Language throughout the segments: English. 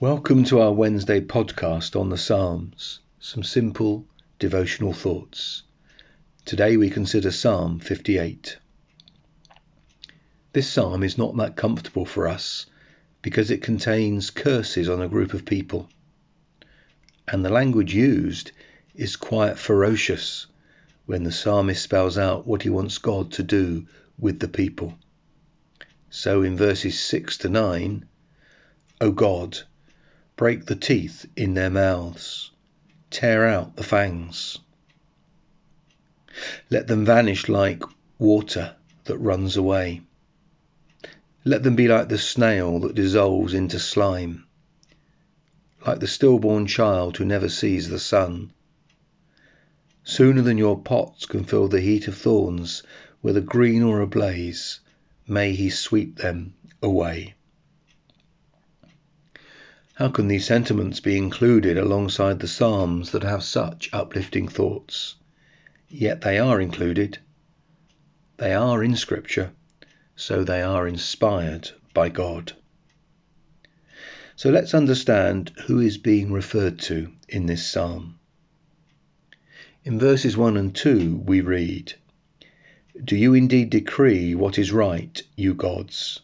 Welcome to our Wednesday podcast on the Psalms, some simple devotional thoughts. Today we consider Psalm 58. This psalm is not that comfortable for us because it contains curses on a group of people. And the language used is quite ferocious when the psalmist spells out what he wants God to do with the people. So in verses 6 to 9, O God, break the teeth in their mouths, tear out the fangs. Let them vanish like water that runs away. Let them be like the snail that dissolves into slime, like the stillborn child who never sees the sun. Sooner than your pots can feel the heat of thorns, whether green or ablaze, may he sweep them away. How can these sentiments be included alongside the Psalms that have such uplifting thoughts? Yet they are included. They are in Scripture, so they are inspired by God. So let's understand who is being referred to in this psalm. In verses 1 and 2, we read, Do you indeed decree what is right, you gods?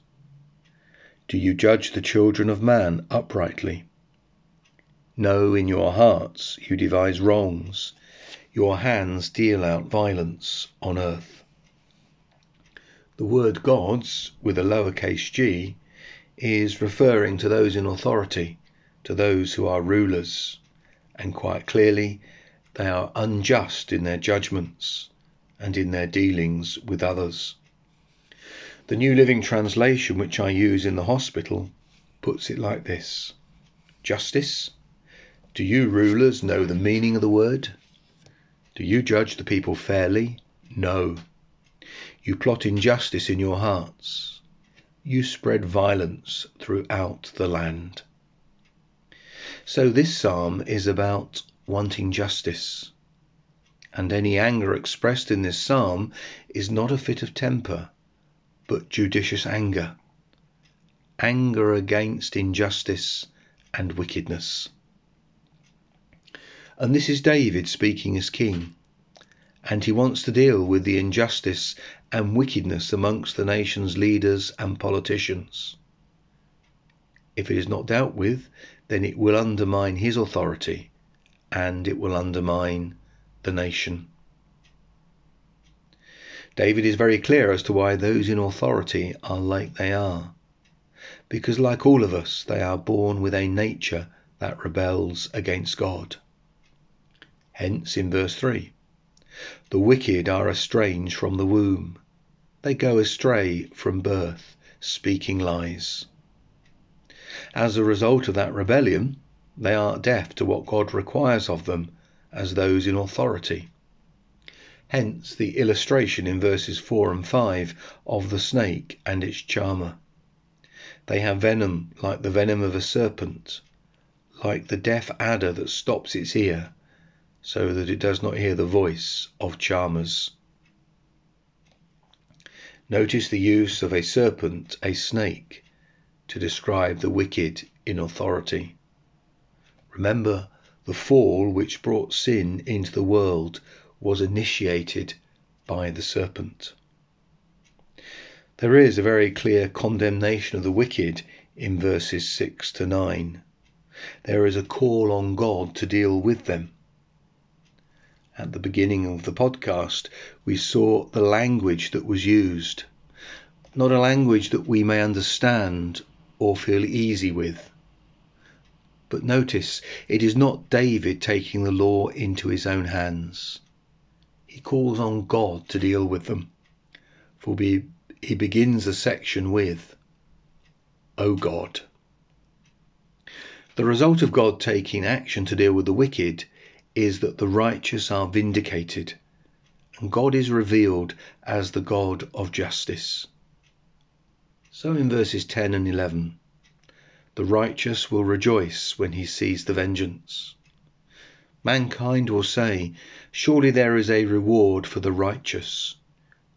Do you judge the children of man uprightly? No, in your hearts you devise wrongs. Your hands deal out violence on earth. The word gods, with a lowercase g, is referring to those in authority, to those who are rulers, and quite clearly they are unjust in their judgments and in their dealings with others. The New Living Translation, which I use in the hospital, puts it like this Justice? Do you rulers know the meaning of the word? Do you judge the people fairly? No. You plot injustice in your hearts. You spread violence throughout the land. So this psalm is about wanting justice. And any anger expressed in this psalm is not a fit of temper but judicious anger, anger against injustice and wickedness. And this is David speaking as king, and he wants to deal with the injustice and wickedness amongst the nation's leaders and politicians. If it is not dealt with, then it will undermine his authority and it will undermine the nation. David is very clear as to why those in authority are like they are. Because, like all of us, they are born with a nature that rebels against God. Hence, in verse 3, the wicked are estranged from the womb. They go astray from birth, speaking lies. As a result of that rebellion, they are deaf to what God requires of them as those in authority. Hence the illustration in verses 4 and 5 of the snake and its charmer. They have venom like the venom of a serpent, like the deaf adder that stops its ear, so that it does not hear the voice of charmers. Notice the use of a serpent, a snake, to describe the wicked in authority. Remember the fall which brought sin into the world was initiated by the serpent. There is a very clear condemnation of the wicked in verses 6 to 9. There is a call on God to deal with them. At the beginning of the podcast, we saw the language that was used, not a language that we may understand or feel easy with. But notice, it is not David taking the law into his own hands he calls on God to deal with them. For he, he begins the section with, O God. The result of God taking action to deal with the wicked is that the righteous are vindicated, and God is revealed as the God of justice. So in verses 10 and 11, the righteous will rejoice when he sees the vengeance. Mankind will say, Surely there is a reward for the righteous.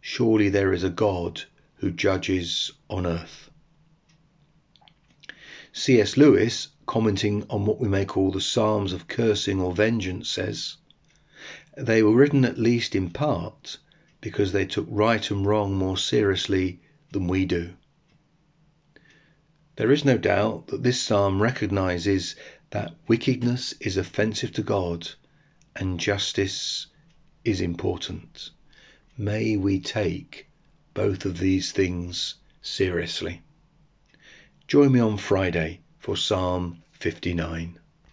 Surely there is a God who judges on earth. C.S. Lewis commenting on what we may call the Psalms of cursing or vengeance, says, They were written at least in part because they took right and wrong more seriously than we do. There is no doubt that this psalm recognizes that wickedness is offensive to God and justice is important. May we take both of these things seriously. Join me on Friday for Psalm 59.